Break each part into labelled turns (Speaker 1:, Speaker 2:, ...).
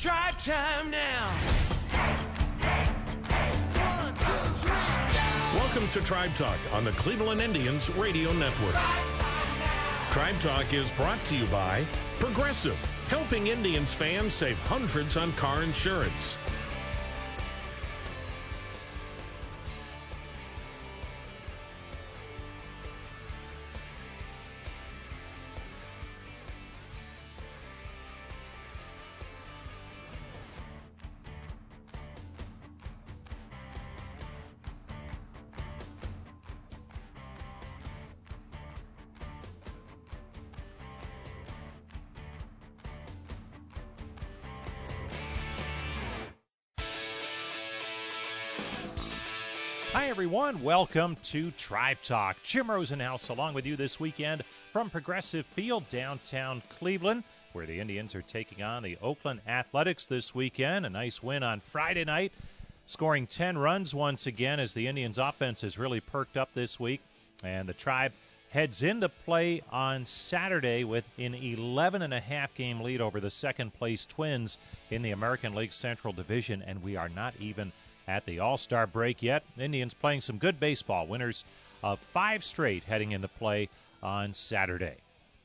Speaker 1: It's tribe time now.
Speaker 2: Welcome to Tribe Talk on the Cleveland Indians Radio Network. Tribe Talk is brought to you by Progressive, helping Indians fans save hundreds on car insurance.
Speaker 3: Everyone. Welcome to Tribe Talk. Jim Rosenhaus along with you this weekend from Progressive Field, downtown Cleveland, where the Indians are taking on the Oakland Athletics this weekend. A nice win on Friday night, scoring 10 runs once again as the Indians' offense has really perked up this week. And the Tribe heads into play on Saturday with an 11 and a half game lead over the second place Twins in the American League Central Division, and we are not even at the All Star break yet. Indians playing some good baseball, winners of five straight heading into play on Saturday.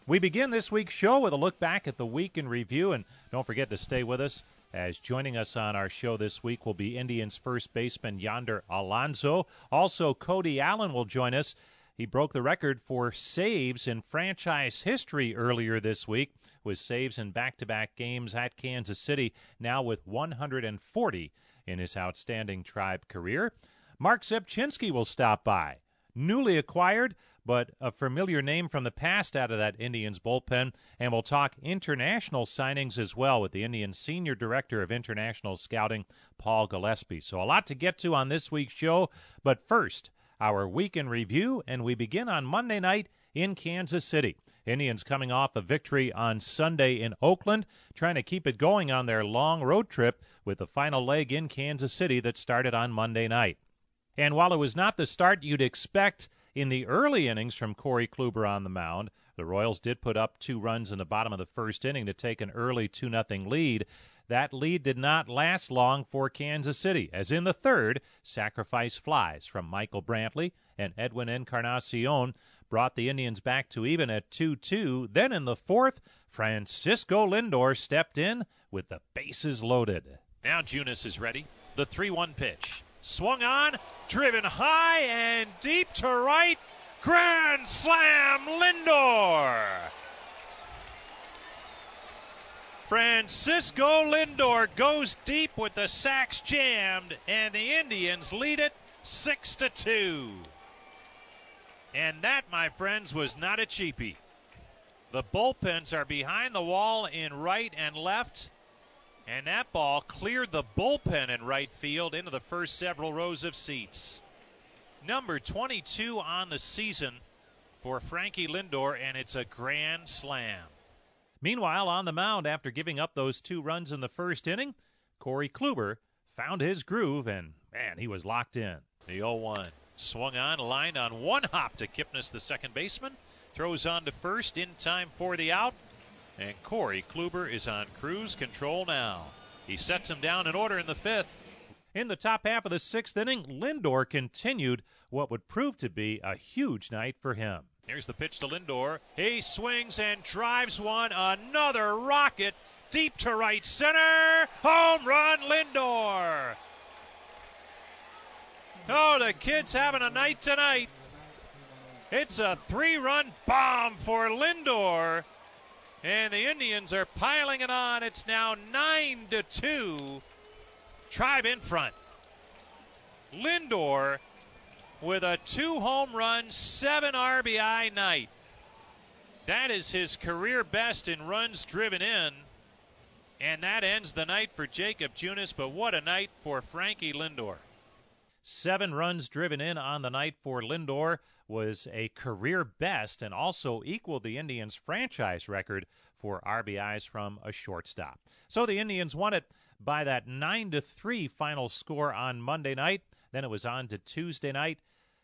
Speaker 3: We begin this week's show with a look back at the week in review, and don't forget to stay with us. As joining us on our show this week will be Indians first baseman Yonder Alonso. Also, Cody Allen will join us. He broke the record for saves in franchise history earlier this week, with saves in back to back games at Kansas City, now with 140 in his outstanding tribe career. Mark Rzepczynski will stop by. Newly acquired, but a familiar name from the past out of that Indians bullpen. And we'll talk international signings as well with the Indians Senior Director of International Scouting, Paul Gillespie. So a lot to get to on this week's show. But first, our week in review, and we begin on Monday night in Kansas City. Indians coming off a victory on Sunday in Oakland, trying to keep it going on their long road trip with the final leg in Kansas City that started on Monday night. And while it was not the start you'd expect in the early innings from Corey Kluber on the mound, the Royals did put up two runs in the bottom of the first inning to take an early 2 0 lead. That lead did not last long for Kansas City, as in the third, sacrifice flies from Michael Brantley and Edwin Encarnacion brought the Indians back to even at 2 2. Then in the fourth, Francisco Lindor stepped in with the bases loaded. Now Junis is ready. The 3 1 pitch. Swung on, driven high and deep to right. Grand slam, Lindor! Francisco Lindor goes deep with the sacks jammed, and the Indians lead it 6 to 2. And that, my friends, was not a cheapie. The bullpens are behind the wall in right and left. And that ball cleared the bullpen in right field into the first several rows of seats. Number 22 on the season for Frankie Lindor, and it's a grand slam. Meanwhile, on the mound, after giving up those two runs in the first inning, Corey Kluber found his groove, and man, he was locked in. The 0 1 swung on, lined on one hop to Kipnis, the second baseman. Throws on to first in time for the out. And Corey Kluber is on cruise control now. He sets him down in order in the fifth. In the top half of the sixth inning, Lindor continued what would prove to be a huge night for him. Here's the pitch to Lindor. He swings and drives one. Another rocket deep to right center. Home run, Lindor. Oh, the kid's having a night tonight. It's a three run bomb for Lindor. And the Indians are piling it on. It's now 9 to 2. Tribe in front. Lindor with a two home run, seven RBI night. That is his career best in runs driven in. And that ends the night for Jacob Junis, but what a night for Frankie Lindor. Seven runs driven in on the night for Lindor was a career best and also equaled the Indians' franchise record for RBIs from a shortstop. So the Indians won it by that 9 to 3 final score on Monday night. Then it was on to Tuesday night.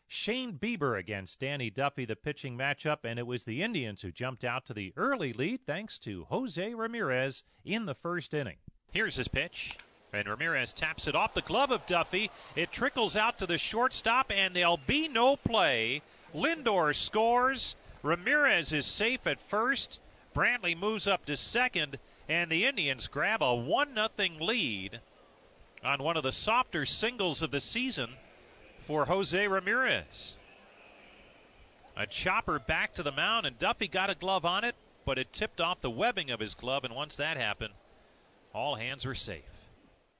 Speaker 3: Shane Bieber against Danny Duffy, the pitching matchup, and it was the Indians who jumped out to the early lead thanks to Jose Ramirez in the first inning. Here's his pitch. And Ramirez taps it off the glove of Duffy. It trickles out to the shortstop, and there'll be no play. Lindor scores. Ramirez is safe at first. Brantley moves up to second, and the Indians grab a 1 0 lead on one of the softer singles of the season for Jose Ramirez. A chopper back to the mound, and Duffy got a glove on it, but it tipped off the webbing of his glove, and once that happened, all hands were safe.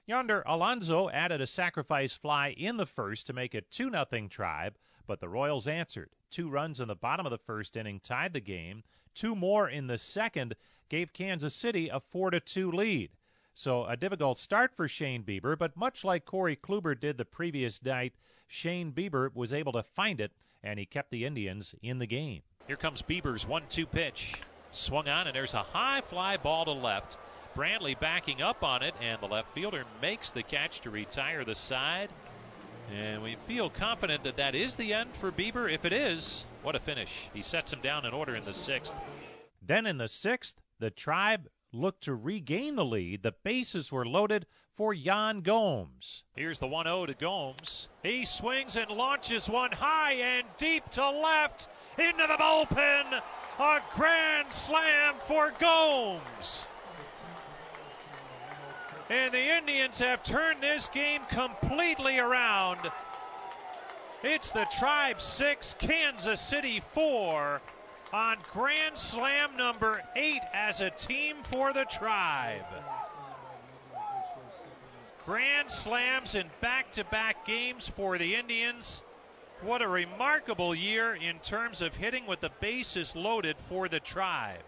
Speaker 3: Yonder, Alonso added a sacrifice fly in the first to make it 2 0 Tribe, but the Royals answered. Two runs in the bottom of the first inning tied the game. Two more in the second gave Kansas City a 4 2 lead. So a difficult start for Shane Bieber, but much like Corey Kluber did the previous night, Shane Bieber was able to find it, and he kept the Indians in the game. Here comes Bieber's 1 2 pitch. Swung on, and there's a high fly ball to left. Brantley backing up on it, and the left fielder makes the catch to retire the side. And we feel confident that that is the end for Bieber. If it is, what a finish. He sets him down in order in the sixth. Then in the sixth, the Tribe looked to regain the lead. The bases were loaded for Yan Gomes. Here's the 1 0 to Gomes. He swings and launches one high and deep to left into the bullpen. A grand slam for Gomes. And the Indians have turned this game completely around. It's the Tribe 6, Kansas City 4 on Grand Slam number 8 as a team for the Tribe. Grand Slams in back to back games for the Indians. What a remarkable year in terms of hitting with the bases loaded for the Tribe.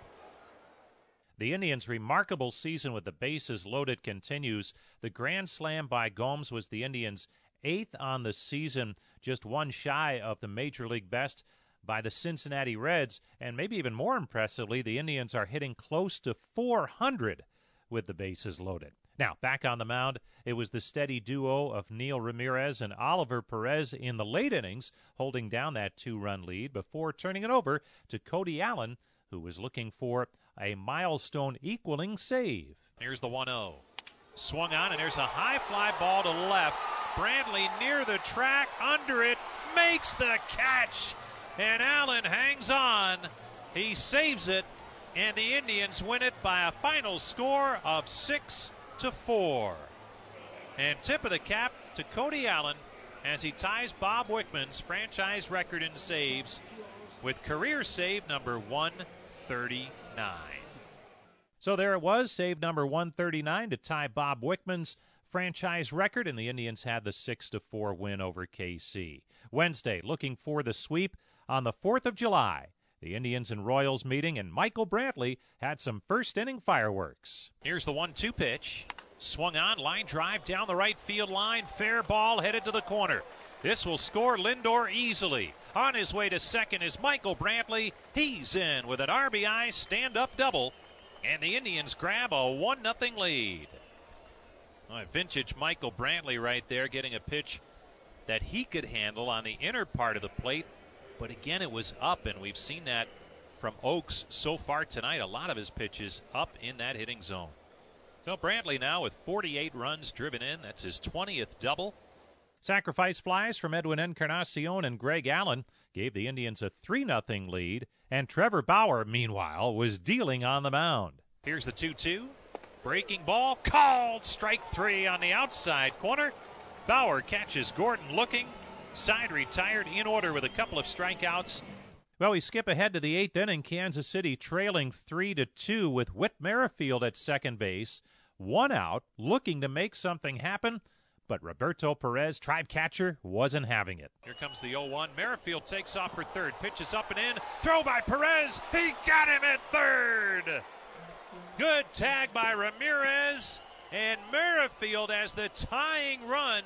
Speaker 3: The Indians' remarkable season with the bases loaded continues. The grand slam by Gomes was the Indians' eighth on the season, just one shy of the major league best by the Cincinnati Reds. And maybe even more impressively, the Indians are hitting close to 400 with the bases loaded. Now, back on the mound, it was the steady duo of Neil Ramirez and Oliver Perez in the late innings, holding down that two run lead before turning it over to Cody Allen, who was looking for a milestone equaling save. Here's the 1 0. Swung on, and there's a high fly ball to left. Brantley near the track, under it, makes the catch, and Allen hangs on. He saves it, and the Indians win it by a final score of 6 to 4. And tip of the cap to Cody Allen as he ties Bob Wickman's franchise record in saves with career save number 139. So there it was, save number 139 to tie Bob Wickman's franchise record, and the Indians had the 6 to 4 win over KC. Wednesday, looking for the sweep on the 4th of July. The Indians and Royals meeting, and Michael Brantley had some first inning fireworks. Here's the 1 2 pitch. Swung on, line drive down the right field line. Fair ball headed to the corner. This will score Lindor easily. On his way to second is Michael Brantley. He's in with an RBI stand up double, and the Indians grab a 1 0 lead. Vintage Michael Brantley right there getting a pitch that he could handle on the inner part of the plate. But again, it was up, and we've seen that from Oaks so far tonight. A lot of his pitches up in that hitting zone. So Brantley now with 48 runs driven in. That's his 20th double. Sacrifice flies from Edwin Encarnacion and Greg Allen gave the Indians a 3 0 lead, and Trevor Bauer, meanwhile, was dealing on the mound. Here's the 2 2. Breaking ball called strike three on the outside corner. Bauer catches Gordon looking. Side retired in order with a couple of strikeouts. Well, we skip ahead to the eighth inning. Kansas City trailing three to two with Whit Merrifield at second base, one out, looking to make something happen but Roberto Perez, tribe catcher, wasn't having it. Here comes the 0 1. Merrifield takes off for third, pitches up and in. Throw by Perez. He got him at third. Good tag by Ramirez. And Merrifield, as the tying run,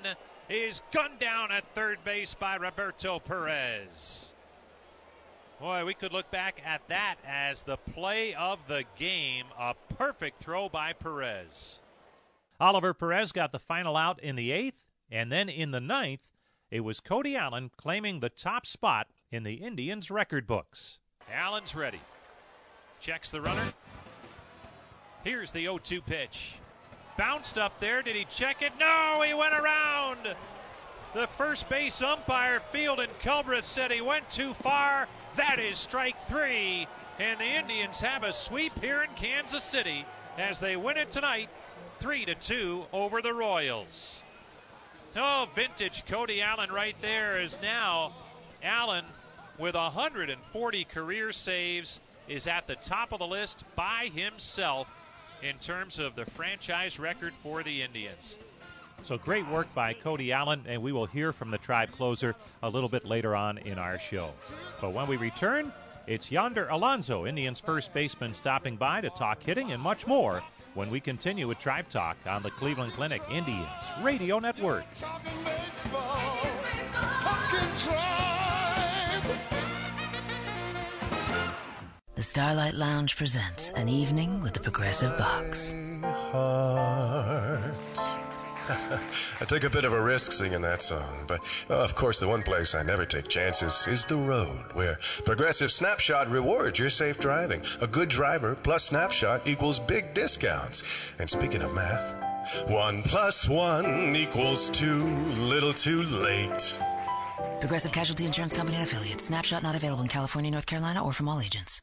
Speaker 3: is gunned down at third base by Roberto Perez. Boy, we could look back at that as the play of the game. A perfect throw by Perez. Oliver Perez got the final out in the eighth, and then in the ninth, it was Cody Allen claiming the top spot in the Indians' record books. Allen's ready. Checks the runner. Here's the 0 2 pitch. bounced up there. Did he check it? No, he went around. The first base umpire, Fieldin Culbreth, said he went too far. That is strike three. And the Indians have a sweep here in Kansas City as they win it tonight, three to two over the Royals. Oh, vintage Cody Allen right there is now Allen with 140 career saves is at the top of the list by himself in terms of the franchise record for the Indians. So great work by Cody Allen, and we will hear from the tribe closer a little bit later on in our show. But when we return, it's Yonder Alonso, Indians first baseman, stopping by to talk hitting and much more when we continue with Tribe Talk on the Cleveland Clinic Indians Radio Network.
Speaker 1: The Starlight Lounge presents an evening with the Progressive Box.
Speaker 4: I took a bit of a risk singing that song, but of course, the one place I never take chances is the road, where Progressive Snapshot rewards your safe driving. A good driver plus Snapshot equals big discounts. And speaking of math, one plus one equals two, little too late.
Speaker 1: Progressive Casualty Insurance Company and affiliates. Snapshot not available in California, North Carolina, or from all agents.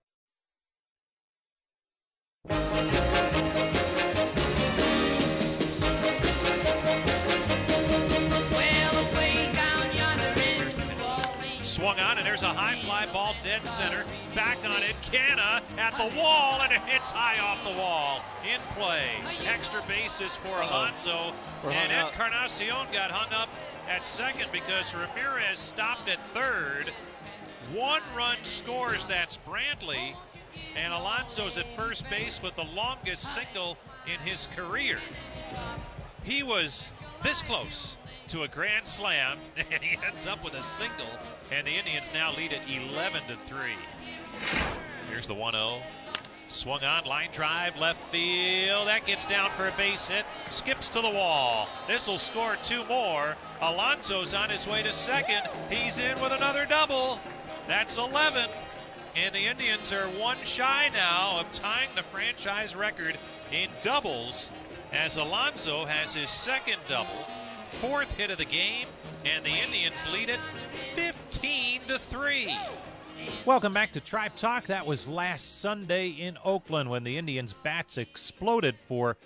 Speaker 3: Swung on, and there's a high fly ball dead center. Back on it, Canha at the wall, and it hits high off the wall. In play. Extra bases for Alonso. And Encarnacion got hung up at second because Ramirez stopped at third. One run scores, that's Brantley. And Alonso's at first base with the longest single in his career. He was this close to a grand slam, and he ends up with a single and the Indians now lead it 11 to 3. Here's the 1 0. Swung on, line drive, left field. That gets down for a base hit. Skips to the wall. This will score two more. Alonso's on his way to second. He's in with another double. That's 11. And the Indians are one shy now of tying the franchise record in doubles as Alonso has his second double, fourth hit of the game, and the Indians lead it 15 to 3. Welcome back to Tribe Talk. That was last Sunday in Oakland when the Indians' bats exploded for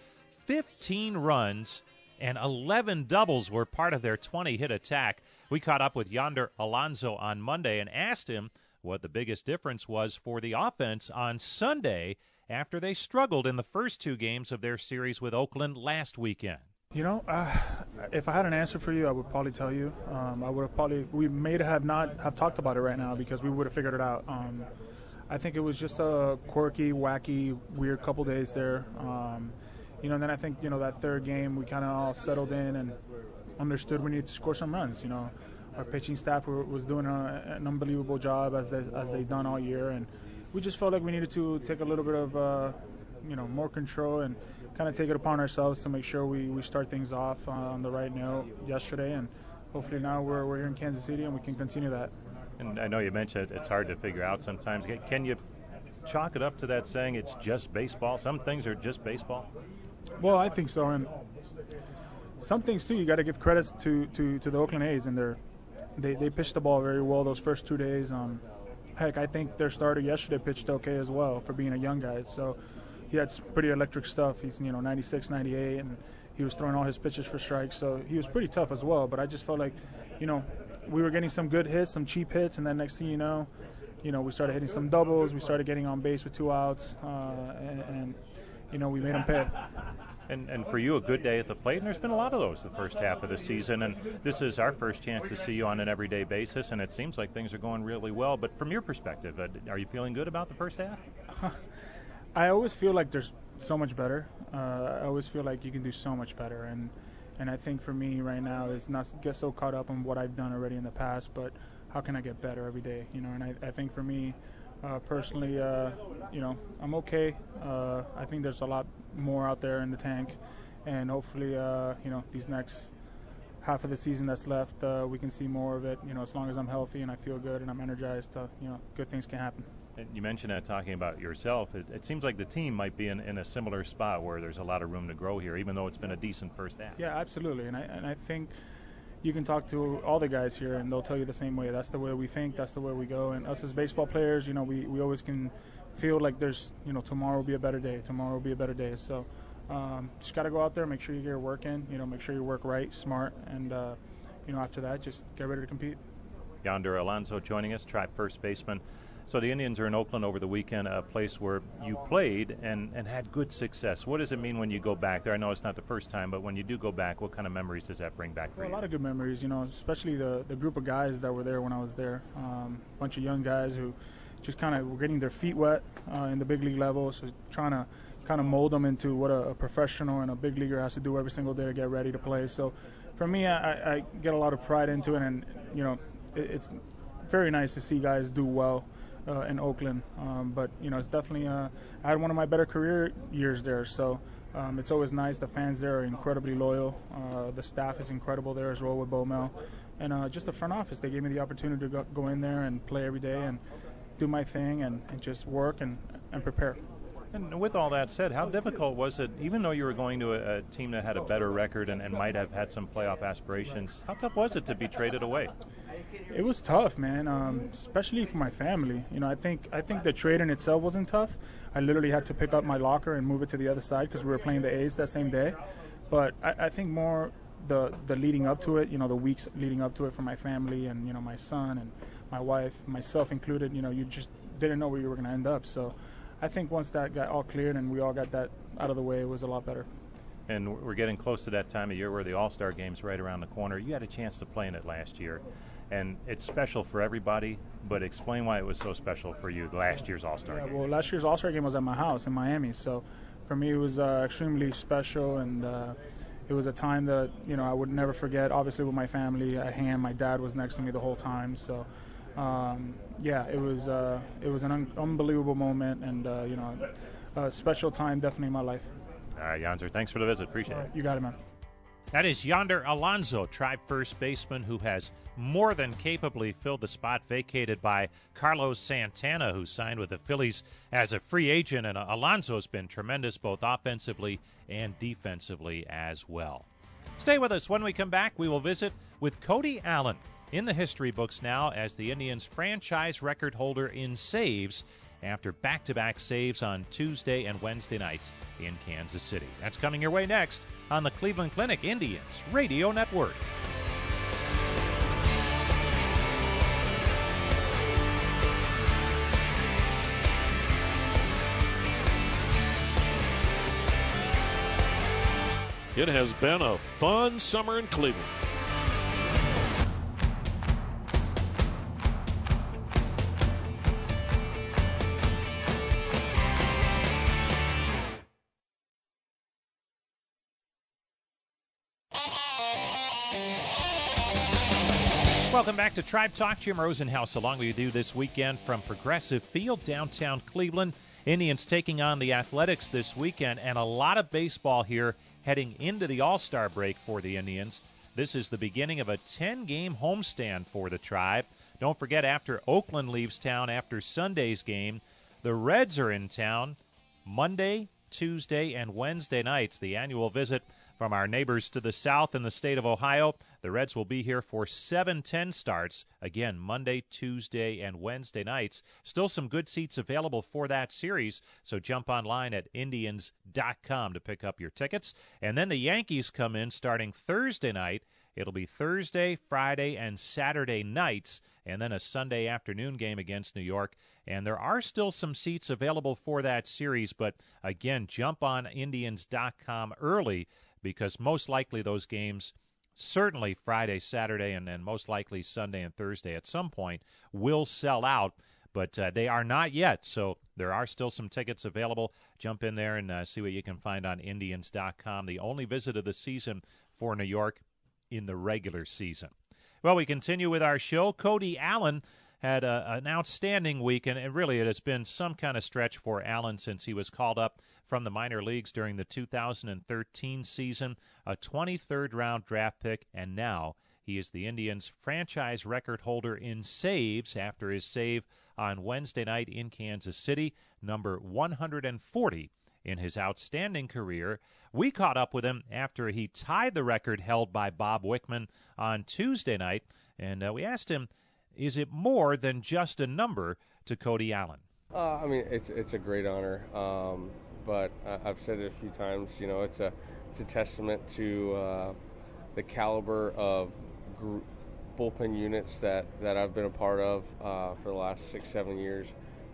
Speaker 3: 15 runs and 11 doubles were part of their 20 hit attack. We caught up with Yonder Alonso on Monday and asked him what the biggest difference was for the offense on Sunday after they struggled in the first two games of their series with Oakland last weekend.
Speaker 5: You know, uh, if I had an answer for you, I would probably tell you. Um, I would have probably we may have not have talked about it right now because we would have figured it out. Um, I think it was just a quirky, wacky, weird couple days there. Um, you know, and then I think you know that third game we kind of all settled in and understood we needed to score some runs. You know, our pitching staff were, was doing a, an unbelievable job as they as they've done all year, and we just felt like we needed to take a little bit of uh, you know more control and kind of take it upon ourselves to make sure we, we start things off uh, on the right note yesterday, and hopefully now we're, we're here in Kansas City and we can continue that.
Speaker 3: And I know you mentioned it's hard to figure out sometimes. Can you chalk it up to that saying it's just baseball? Some things are just baseball.
Speaker 5: Well, I think so, and some things too. You got to give credits to, to, to the Oakland A's, and they're, they they pitched the ball very well those first two days. Um, heck, I think their starter yesterday pitched okay as well for being a young guy. So he had some pretty electric stuff. He's you know 96, 98, and he was throwing all his pitches for strikes. So he was pretty tough as well. But I just felt like, you know, we were getting some good hits, some cheap hits, and then next thing you know, you know, we started hitting some doubles. We started getting on base with two outs, uh, and, and, you know, we made them pay.
Speaker 3: And, and for you, a good day at the plate, and there's been a lot of those the first half of the season. And this is our first chance to see you on an everyday basis, and it seems like things are going really well. But from your perspective, uh, are you feeling good about the first half?
Speaker 5: I always feel like there's so much better. Uh, I always feel like you can do so much better, and and I think for me right now is not get so caught up on what I've done already in the past, but how can I get better every day? You know, and I, I think for me uh, personally, uh, you know, I'm okay. Uh, I think there's a lot more out there in the tank, and hopefully, uh, you know, these next half of the season that's left, uh, we can see more of it. You know, as long as I'm healthy and I feel good and I'm energized, you know, good things can happen.
Speaker 3: You mentioned that talking about yourself. It, it seems like the team might be in, in, a similar spot where there's a lot of room to grow here, even though it's been a decent first half.
Speaker 5: Yeah, absolutely. And I, and I think you can talk to all the guys here, and they'll tell you the same way. That's the way we think. That's the way we go. And us as baseball players, you know, we, we always can feel like there's, you know, tomorrow will be a better day. Tomorrow will be a better day. So um, just got to go out there, make sure you get your work in. You know, make sure you work right, smart, and uh, you know, after that, just get ready to compete.
Speaker 3: Yonder Alonso joining us, Tribe first baseman. So the Indians are in Oakland over the weekend, a place where you played and, and had good success. What does it mean when you go back there? I know it's not the first time, but when you do go back, what kind of memories does that bring back for
Speaker 5: well,
Speaker 3: you?
Speaker 5: A lot of good memories, you know, especially the, the group of guys that were there when I was there. A um, bunch of young guys who just kind of were getting their feet wet uh, in the big league level, so trying to kind of mold them into what a, a, professional and a big leaguer has to do every single day to get ready to play. So for me, I, I get a lot of pride into it, and you know, it, it's very nice to see guys do well uh, in Oakland. Um, but you know, it's definitely uh, I had one of my better career years there, so. Um, it's always nice. The fans there are incredibly loyal. Uh, the staff is incredible there as well with Bomel. And uh, just the front office, they gave me the opportunity to go, go, in there and play every day and do my thing and, and just work and, and prepare.
Speaker 3: And with all that said, how difficult was it, even though you were going to a, a team that had a better record and, and, might have had some playoff aspirations, how tough was it to be traded away?
Speaker 5: It was tough, man. Um, especially for my family. You know, I think I think the trade in itself wasn't tough. I literally had to pick up my locker and move it to the other side because we were playing the A's that same day. But I, I think more the the leading up to it, you know, the weeks leading up to it for my family and you know my son and my wife, myself included. You know, you just didn't know where you were going to end up. So I think once that got all cleared and we all got that out of the way, it was a lot better.
Speaker 3: And we're getting close to that time of year where the All Star game's right around the corner. You had a chance to play in it last year, and it's special for everybody. But explain why it was so special for you last year's All Star
Speaker 5: yeah,
Speaker 3: game.
Speaker 5: Well, last year's All Star game was at my house in Miami, so for me it was uh, extremely special, and uh, it was a time that you know I would never forget. Obviously, with my family at hand, my dad was next to me the whole time, so um, yeah, it was uh, it was an un- unbelievable moment, and uh, you know, a special time definitely in my life.
Speaker 3: All right, Yonder, thanks for the visit. Appreciate it.
Speaker 5: You got it, man.
Speaker 3: That is Yonder Alonso, tribe first baseman, who has more than capably filled the spot vacated by Carlos Santana, who signed with the Phillies as a free agent. And Alonso's been tremendous both offensively and defensively as well. Stay with us. When we come back, we will visit with Cody Allen in the history books now as the Indians' franchise record holder in saves after back to back saves on Tuesday and Wednesday nights in Kansas City. That's coming your way next on the Cleveland Clinic Indians Radio Network.
Speaker 2: It has been a fun summer in Cleveland.
Speaker 3: Welcome back to Tribe Talk. Jim Rosenhaus along with you this weekend from Progressive Field, downtown Cleveland. Indians taking on the Athletics this weekend, and a lot of baseball here heading into the All Star break for the Indians. This is the beginning of a 10 game homestand for the Tribe. Don't forget, after Oakland leaves town after Sunday's game, the Reds are in town Monday, Tuesday, and Wednesday nights. The annual visit from our neighbors to the south in the state of Ohio. The Reds will be here for 7 10 starts, again, Monday, Tuesday, and Wednesday nights. Still some good seats available for that series, so jump online at Indians.com to pick up your tickets. And then the Yankees come in starting Thursday night. It'll be Thursday, Friday, and Saturday nights, and then a Sunday afternoon game against New York. And there are still some seats available for that series, but again, jump on Indians.com early because most likely those games, certainly Friday, Saturday, and, and most likely Sunday and Thursday at some point, will sell out. But uh, they are not yet, so there are still some tickets available. Jump in there and uh, see what you can find on Indians.com. The only visit of the season for New York in the regular season. Well, we continue with our show. Cody Allen had a, an outstanding week, and, really it has been some kind of stretch for Allen since he was called up from the minor leagues during the 2013 season, a 23rd round draft pick, and now He is the Indians' franchise record holder in saves after his save on Wednesday night in Kansas City, number 140 in his outstanding career. We caught up with him after he tied the record held by Bob Wickman on Tuesday night, and uh, we asked him, is it more than just a number to Cody Allen?
Speaker 6: Uh, I mean, it's it's a great honor, um, but I've said it a few times. You know, it's a it's a testament to uh, the caliber of group, bullpen units that, that I've been a part of uh, for the last six, seven years.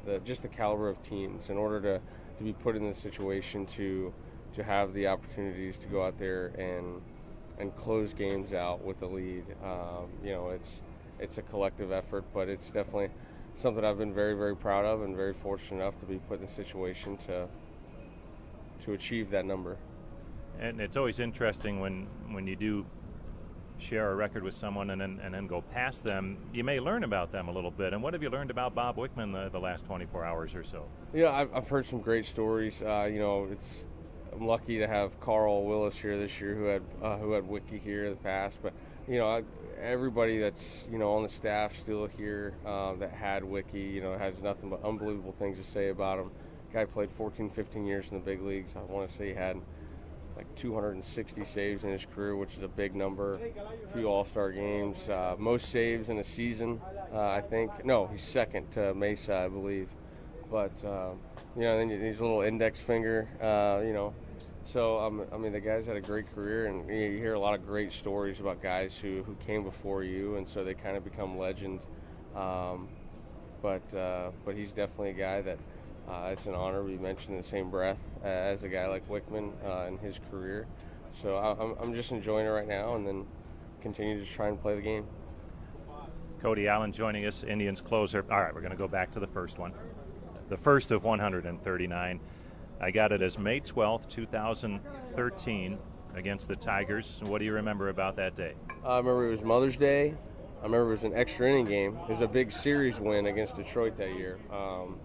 Speaker 6: The, just the caliber of teams in order to, to be put in the situation to to have the opportunities to go out there and and close games out with the lead. Um, you know, it's it's a collective effort, but it's definitely something I've been very, very proud of and very fortunate enough to be put in a situation to to achieve that number.
Speaker 3: And it's always interesting when when you do share a record with someone and then, and then go past them, you may learn about them a little bit. And what have you learned about Bob Wickman the, the last 24 hours or so?
Speaker 6: Yeah, I've, I've heard some great stories. Uh, you know, it's I'm lucky to have Carl Willis here this year, who had uh, who had Wiki here in the past. But you know, everybody that's you know on the staff still here uh, that had Wiki, you know, has nothing but unbelievable things to say about him. Guy played 14, 15 years in the big leagues. I want to say he had like 260 saves in his career, which is a big number. A few All Star games, uh, most saves in a season, uh, I think. No, he's second to Mesa, I believe. But uh, you know, then his little index finger, uh, you know. So um, I mean, the guy's had a great career, and you hear a lot of great stories about guys who who came before you, and so they kind of become legends. Um, but uh, but he's definitely a guy that uh, it's an honor be mentioned in the same breath as a guy like Wickman uh, in his career. So I'm, I'm just enjoying it right now and then continue to try and play the game.
Speaker 3: Cody Allen joining us, Indians closer. All right, we're going to go back to the first one. The first of 139. I got it as May 12th, 2013, against the Tigers. What do you remember about that day?
Speaker 6: I remember it was Mother's Day. I remember it was an extra inning game. It was a big series win against Detroit that year. Um,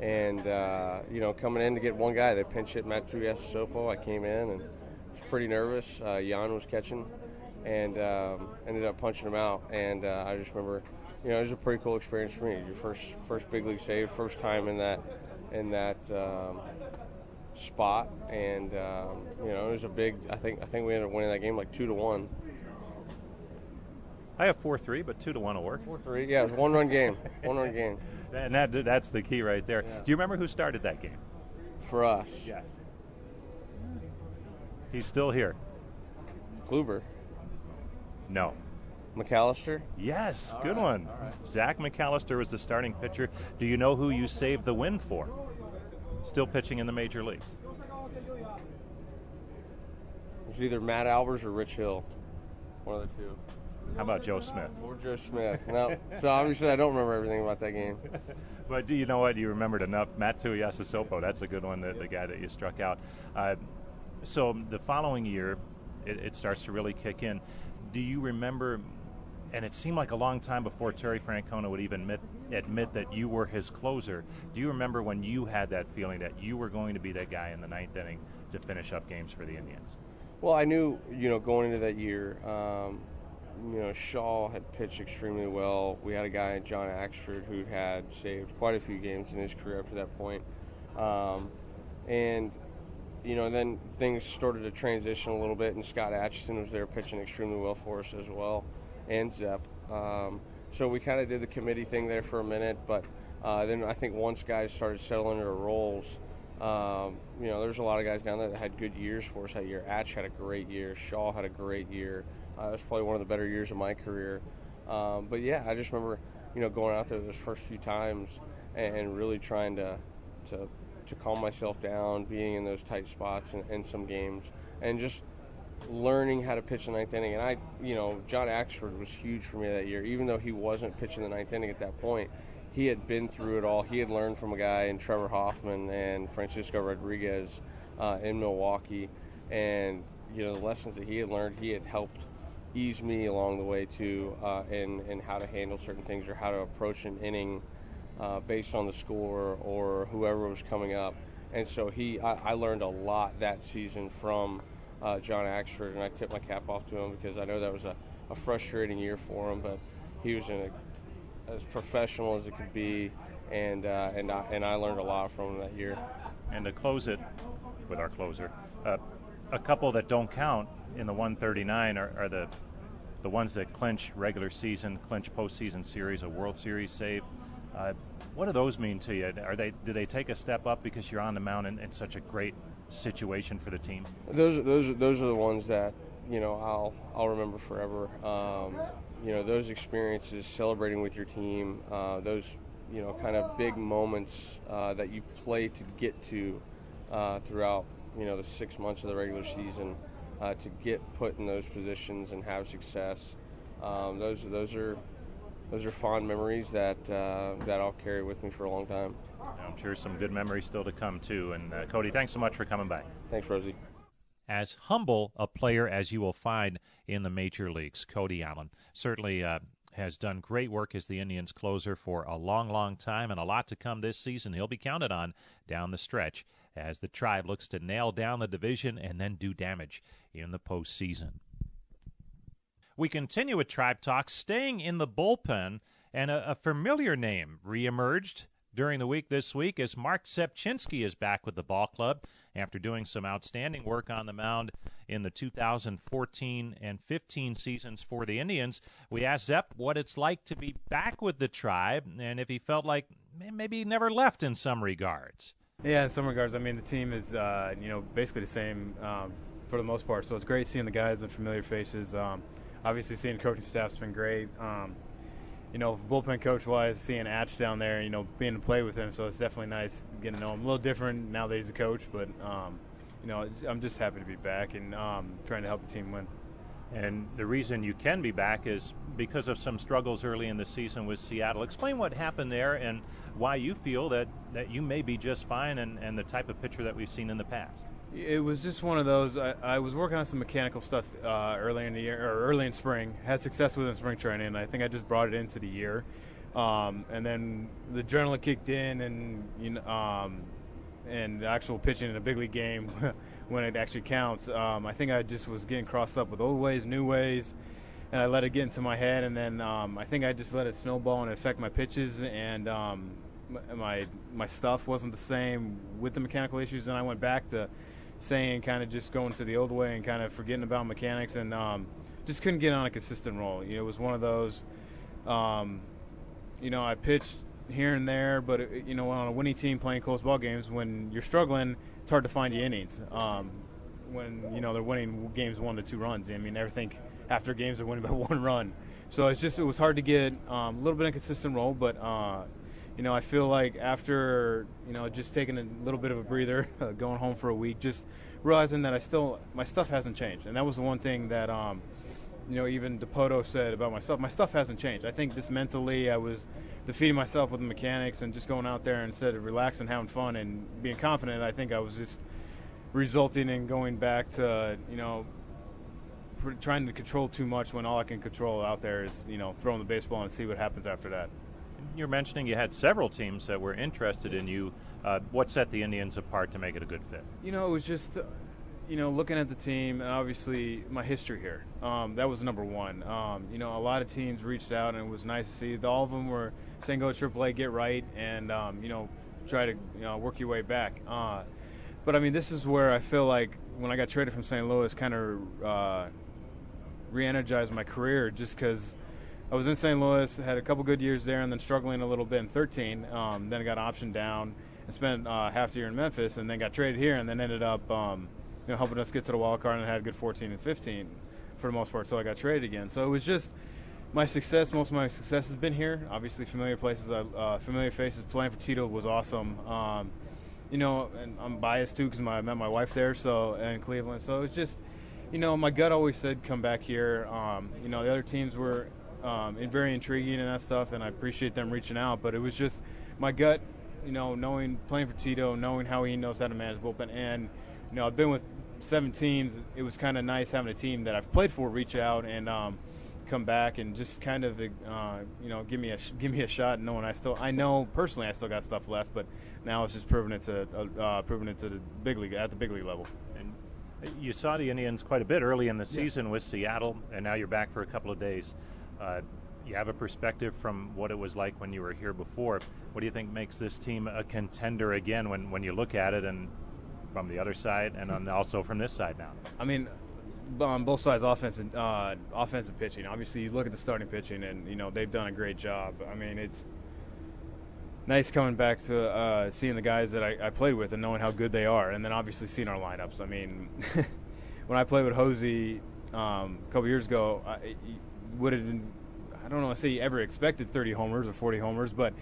Speaker 6: and uh, you know, coming in to get one guy, they pinch hit Matt Sopo. I came in and was pretty nervous. Uh, Yan was catching, and um, ended up punching him out. And uh, I just remember, you know, it was a pretty cool experience for me. Your first first big league save, first time in that in that um, spot, and um, you know, it was a big. I think I think we ended up winning that game like two to one.
Speaker 3: I have four three, but two to one will work.
Speaker 6: Four three, yeah, it was one run game, one run game.
Speaker 3: And that that's the key right there. Yeah. Do you remember who started that game?
Speaker 6: For us.
Speaker 3: Yes. He's still here.
Speaker 6: Kluber.
Speaker 3: No.
Speaker 6: McAllister?
Speaker 3: Yes, all good right, one. Right. Zach McAllister was the starting pitcher. Do you know who you saved the win for? Still pitching in the major leagues.
Speaker 6: It was either Matt Albers or Rich Hill. One of the two.
Speaker 3: How about Joe Smith?
Speaker 6: Or Joe Smith. No. so obviously I don't remember everything about that game.
Speaker 3: but do you know what? You remembered enough. Matt Tuiasosopo, that's a good one, the, the guy that you struck out. Uh, so the following year, it, it, starts to really kick in. Do you remember, and it seemed like a long time before Terry Francona would even admit, admit that you were his closer. Do you remember when you had that feeling that you were going to be that guy in the ninth inning to finish up games for the Indians?
Speaker 6: Well, I knew, you know, going into that year, um, you know, Shaw had pitched extremely well. We had a guy, John Axford, who had saved quite a few games in his career up to that point. Um, and, you know, then things started to transition a little bit, and Scott Atchison was there pitching extremely well for us as well, and Zep. Um, so we kind of did the committee thing there for a minute, but uh, then I think once guys started settling their roles, um, you know, there's a lot of guys down there that had good years for us that year. Atch had a great year. Shaw had a great year. Uh, was probably one of the better years of my career. Um, but yeah, I just remember, you know, going out there those first few times and, and really trying to, to to calm myself down, being in those tight spots in, in, some games, and just learning how to pitch the ninth inning. And I, you know, John Axford was huge for me that year, even though he wasn't pitching the ninth inning at that point. He had been through it all. He had learned from a guy in Trevor Hoffman and Francisco Rodriguez uh, in Milwaukee, and you know the lessons that he had learned, he had helped ease me along the way too, uh, in in how to handle certain things or how to approach an inning uh, based on the score or whoever was coming up. And so he, I, I learned a lot that season from uh, John Axford, and I tip my cap off to him because I know that was a a frustrating year for him, but he was a, as professional as it could be, and uh, and I, and I learned a lot from him that year.
Speaker 3: And to close it with our closer, uh, a couple that don't count in the 139 are, are, the the ones that clinch regular season, clinch postseason series, a World Series save. Uh, what do those mean to you? Are they do they take a step up because you're on the mound in, in such a great situation for the team?
Speaker 6: Those those those are the ones that you know I'll I'll remember forever. Um, you know those experiences, celebrating with your team, uh, those you know kind of big moments uh, that you play to get to uh, throughout you know the six months of the regular season uh, to get put in those positions and have success. Um, those those are those are fond memories that uh, that I'll carry with me for a long time.
Speaker 3: I'm sure some good memories still to come too. And uh, Cody, thanks so much for coming by.
Speaker 6: Thanks, Rosie.
Speaker 3: As humble a player as you will find in the major leagues, Cody Allen certainly uh, has done great work as the Indians closer for a long, long time, and a lot to come this season. He'll be counted on down the stretch as the tribe looks to nail down the division and then do damage in the postseason. We continue with Tribe Talk, staying in the bullpen, and a, a familiar name reemerged during the week this week as Mark Rzepczynski is back with the ball club after doing some outstanding work on the mound in the 2014 and 15 seasons for the Indians. We asked Zep what it's like to be back with the tribe and if he felt like maybe he never left in some regards.
Speaker 7: Yeah, in some regards. I mean, the team is, uh, you know, basically the same um, for the most part. So it's great seeing the guys and familiar faces. Um, obviously, seeing coaching staff's been great. Um, you know, bullpen coach wise, seeing Atch down there, you know, being to play with him, so it's definitely nice getting to know him. A little different now that he's a coach, but um, you know, I'm just happy to be back and um, trying to help the team win.
Speaker 3: And the reason you can be back is because of some struggles early in the season with Seattle. Explain what happened there and why you feel that, that you may be just fine and, and the type of pitcher that we've seen in the past.
Speaker 7: It was just one of those. I, I was working on some mechanical stuff uh, early in the year, or early in spring. Had success with in spring training, and I think I just brought it into the year. Um, and then the adrenaline kicked in, and you know, um, and actual pitching in a big league game when it actually counts. Um, I think I just was getting crossed up with old ways, new ways, and I let it get into my head. And then um, I think I just let it snowball and affect my pitches, and um, my my stuff wasn't the same with the mechanical issues. And I went back to saying kind of just going to the old way and kind of forgetting about mechanics and um, just couldn't get on a consistent roll. You know, it was one of those. Um, you know, I pitched here and there, but it, uh, you know, on a winning team playing close ball games, when you're struggling, it's hard to find the innings. Um, when you know they're winning games one to two runs, I mean, everything after games are winning by one run. So it's just it was hard to get um, a little bit of consistent roll, but uh, you know, I feel like after you know just taking a little bit of a breather, uh, going home for a week, just realizing that I still my stuff hasn't changed, and that was the one thing that um, you know even Dipoto said about myself. My stuff hasn't changed. I think just mentally, I was defeating myself with the mechanics and just going out there instead of relaxing, having fun, and being confident. I think I was just resulting in going back to you know trying to control too much when all I can control out there is you know throwing the baseball and see what happens after that
Speaker 3: you're mentioning you had several teams that were interested in you. Uh, what set the Indians apart to make it a good fit?
Speaker 7: You know, it was just, uh, you know, looking at the team and obviously my history here. Um, that was number one. Um, you know, a lot of teams reached out and it was nice to see. All of them were saying go to AAA, get right, and um, you know, try to you know work your way back. Uh, but I mean, this is where I feel like when I got traded from St. Louis, kind of uh, re-energized my career, just because I was in St. Louis, had a couple good years there, and then struggling a little bit in 13. Um, then I got optioned down and spent uh, half the year in Memphis, and then got traded here, and then ended up um, you know, helping us get to the wild card and had a good 14 and 15 for the most part. So I got traded again. So it was just my success. Most of my success has been here. Obviously, familiar places, uh, familiar faces. Playing for Tito was awesome. Um, you know, and I'm biased too because I met my wife there, so in Cleveland. So it's just, you know, my gut always said come back here. Um, you know, the other teams were um, and very intriguing and that stuff. And I appreciate them reaching out. But it was just my gut, you know, knowing playing for Tito, knowing how he knows how to manage bullpen, and you know, I've been with seven teams. It was kind of nice having a team that I've played for reach out and um, come back and just kind of uh, you know give me a give me a shot, knowing I still I know personally I still got stuff left, but now it's just proving it to uh, uh, proving it to the big league at the big league level.
Speaker 3: And You saw the Indians quite a bit early in the season yeah. with Seattle, and now you're back for a couple of days. Uh, you have a perspective from what it was like when you were here before. What do you think makes this team a contender again when, when you look at it and from the other side and on, also from this side now?
Speaker 7: I mean, on both sides, offense and uh, offensive pitching. Obviously, you look at the starting pitching, and you know they've done a great job. I mean, it's nice coming back to uh, seeing the guys that I, I, played with and knowing how good they are, and then obviously seeing our lineups. I mean, when I played with Hosey um, a couple years ago, I would have I don't know say ever expected 30 homers or 40 homers, but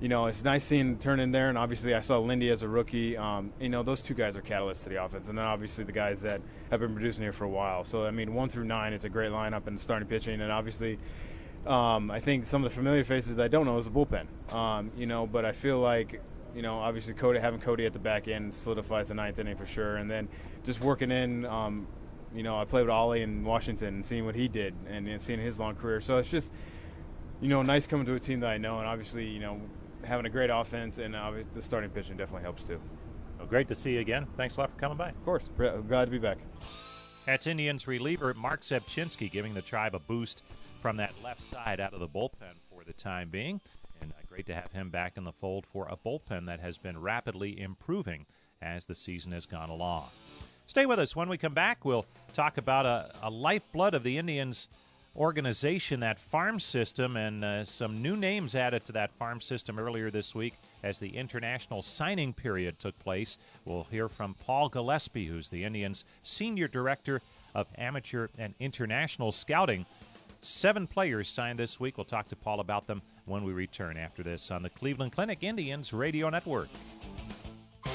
Speaker 7: you know it's nice seeing him turn in there. And obviously I saw Lindor as a rookie. Um, you know those two guys are catalysts to the offense, and then obviously the guys that have been producing here for a while. So I mean one through nine, it's a great lineup and starting pitching, and obviously um, I think some of the familiar faces that I don't know is the bullpen. Um, you know, but I feel like you know, obviously Cody having Cody at the back end solidifies the ninth inning for sure, and then just working in. You know, I played with Ollie in Washington and seeing what he did and, and seeing his long career. So it's just, you know, nice coming to a team that I know, and obviously, you know, having a great offense and uh, the starting pitching definitely helps too.
Speaker 3: Well, great to see you again. Thanks a lot for coming by.
Speaker 7: Of course, glad to be back.
Speaker 3: That's Indians reliever Mark Rzepczynski giving the tribe a boost from that left side out of the bullpen for the time being. And uh, great to have him back in the fold for a bullpen that has been rapidly improving as the season has gone along. Stay with us. When we come back, we'll talk about a, a lifeblood of the Indians organization, that farm system, and uh, some new names added to that farm system earlier this week as the international signing period took place. We'll hear from Paul Gillespie, who's the Indians' senior director of amateur and international scouting. Seven players signed this week. We'll talk to Paul about them when we return after this on the Cleveland Clinic Indians Radio Network.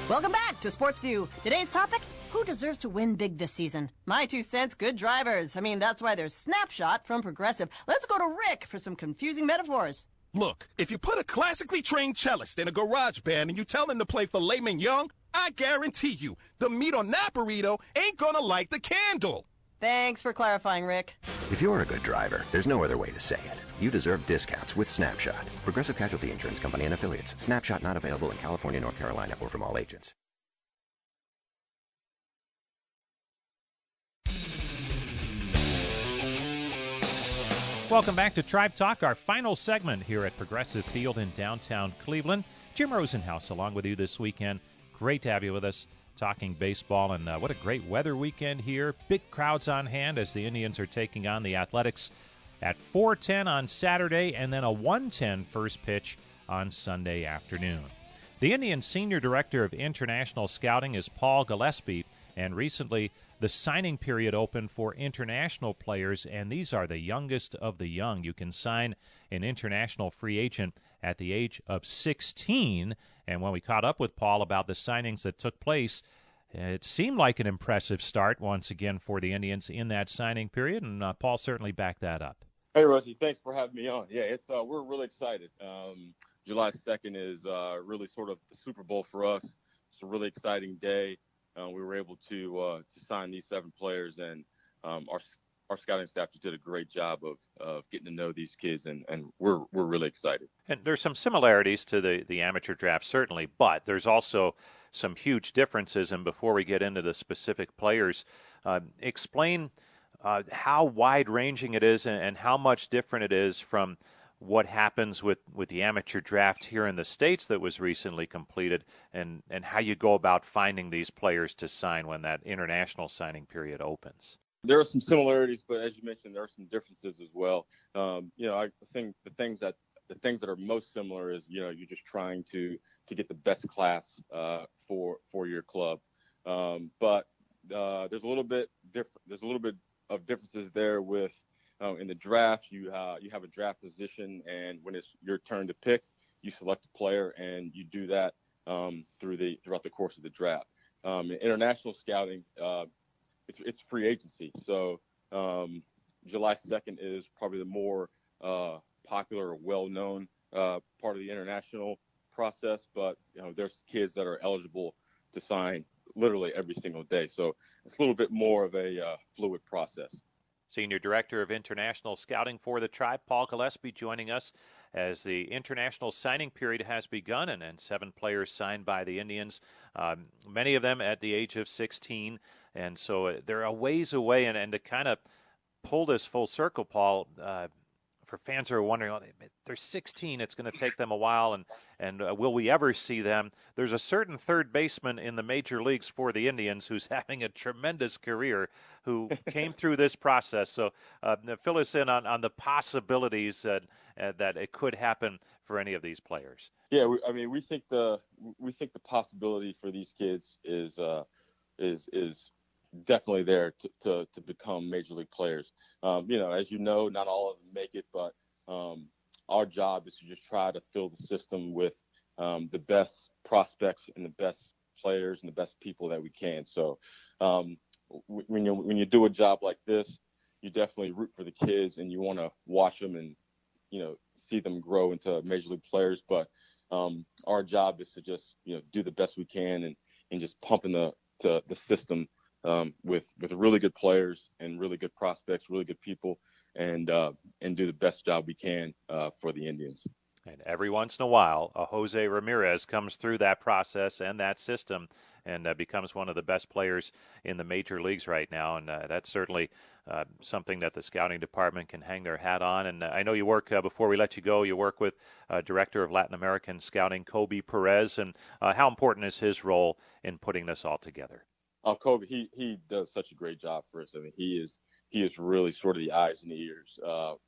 Speaker 8: Welcome back to Sports View. Today's topic who deserves to win big this season? My two cents, good drivers. I mean, that's why there's Snapshot from Progressive. Let's go to Rick for some confusing metaphors.
Speaker 9: Look, if you put a classically trained cellist in a garage band and you tell him to play filet mignon, I guarantee you the meat on that burrito ain't gonna light the candle.
Speaker 8: Thanks for clarifying, Rick.
Speaker 10: If you're a good driver, there's no other way to say it. You deserve discounts with Snapshot. Progressive Casualty Insurance Company and affiliates. Snapshot not available in California, North Carolina, or from all agents.
Speaker 3: Welcome back to Tribe Talk, our final segment here at Progressive Field in downtown Cleveland. Jim Rosenhaus along with you this weekend. Great to have you with us talking baseball. And uh, what a great weather weekend here. Big crowds on hand as the Indians are taking on the Athletics at 4:10 on Saturday, and then a 1:10 first pitch on Sunday afternoon. The Indians' senior director of international scouting is Paul Gillespie, and recently the signing period opened for international players, and these are the youngest of the young. You can sign an international free agent at the age of 16. And when we caught up with Paul about the signings that took place, it seemed like an impressive start once again for the Indians in that signing period, and uh, Paul certainly backed that up.
Speaker 11: Hey, Rosie, thanks for having me on. Yeah, it's uh, we're really excited. Um, July 2nd is uh, really sort of the Super Bowl for us. It's a really exciting day. Uh, we were able to uh, to sign these seven players, and um, our our scouting staff just did a great job of, of getting to know these kids, and, and we're we're really excited.
Speaker 3: And there's some similarities to the, the amateur draft, certainly, but there's also some huge differences. And before we get into the specific players, uh, explain how wide ranging it is and, and, how much different it is from what happens with, with the amateur draft here in the States that was recently completed and, and how you go about finding these players to sign when that international signing period opens
Speaker 11: there are some similarities, but as you mentioned, there are some differences as well. Um, you know, I think the things that the things that are most similar is you know you're just trying to to get the best class uh, for for your club, um, but uh, there's a little bit different. There's a little bit of differences there with uh, in the draft. You uh, you have a draft position, and when it's your turn to pick, you select a player, and you do that um, through the throughout the course of the draft. Um, international scouting, uh, it's it's free agency. So um, July 2nd is probably the more uh, popular or well-known uh, part of the international process. But you know, there's kids that are eligible to sign literally every single day. So it's a little bit more of a uh, fluid process.
Speaker 3: Senior Director of International Scouting for the Tribe, Paul Gillespie, joining us as the international signing period has begun, and, and seven players signed by the Indians, um, many of them at the age of 16. and so uh, they're a ways away. And, and to kind of pull this full circle, Paul, uh, for fans who are wondering, oh, they're 16, it's going to take them a while, and and uh, will we ever see them? There's a certain third baseman in the major leagues for the Indians who's having a tremendous career, who came through this process. So uh, fill us in on, on the possibilities that uh, that it could happen for any of these players.
Speaker 11: Yeah, we, I mean, we think the we think the possibility for these kids is uh, is is definitely there to, to, to become major league players. Um, you know, as you know, not all of them make it, but um, our job is to just try to fill the system with um, the best prospects and the best players and the best people that we can. So um, when you when you do a job like this, you definitely root for the kids and you want to watch them and you know see them grow into major league players. But um, our job is to just you know do the best we can and and just pumping the the, the system um, with with really good players and really good prospects, really good people, and uh, and do the best job we can uh, for the Indians.
Speaker 3: And every once in a while, a Jose Ramirez comes through that process and that system and uh, becomes one of the best players in the major leagues right now. And uh, that's certainly uh, something that the scouting department can hang their hat on. And uh, I know you work, uh, before we let you go, you work with uh, Director of Latin American Scouting, Koby Perez. And how important is his role in putting this all together?
Speaker 11: Oh, Koby, he he does such a great job for us. I mean, he is he is really sort of the eyes and the ears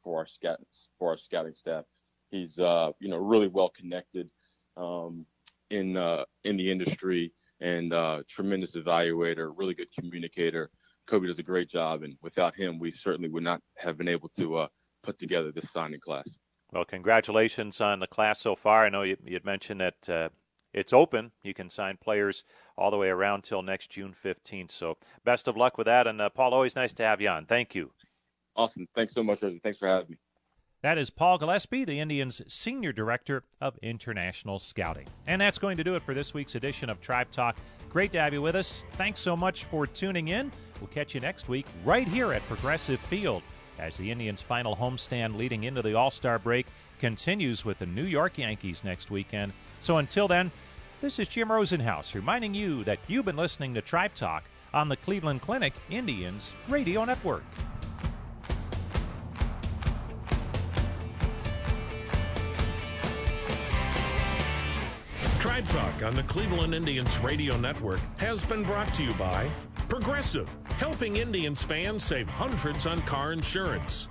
Speaker 11: for our scout for our scouting staff. He's you know really well connected um, in in the industry and uh, tremendous evaluator, really good communicator. Koby does a great job, and without him, we certainly would not have been able to uh, put together this signing class.
Speaker 3: Well, congratulations on the class so far. I know you had mentioned that uh, it's open. You can sign players all the way around till next June 15th. So best of luck with that. And uh, Paul, always nice to have you on. Thank you.
Speaker 11: Awesome. Thanks so much, Reggie. Thanks for having me.
Speaker 3: That is Paul Gillespie, the Indians' Senior Director of International Scouting. And that's going to do it for this week's edition of Tribe Talk. Great to have you with us. Thanks so much for tuning in. We'll catch you next week right here at Progressive Field as the Indians' final homestand leading into the All Star break continues with the New York Yankees next weekend. So until then, this is Jim Rosenhaus reminding you that you've been listening to Tribe Talk on the Cleveland Clinic Indians Radio Network.
Speaker 2: Tribe Talk on the Cleveland Indians Radio Network has been brought to you by Progressive, helping Indians fans save hundreds on car insurance.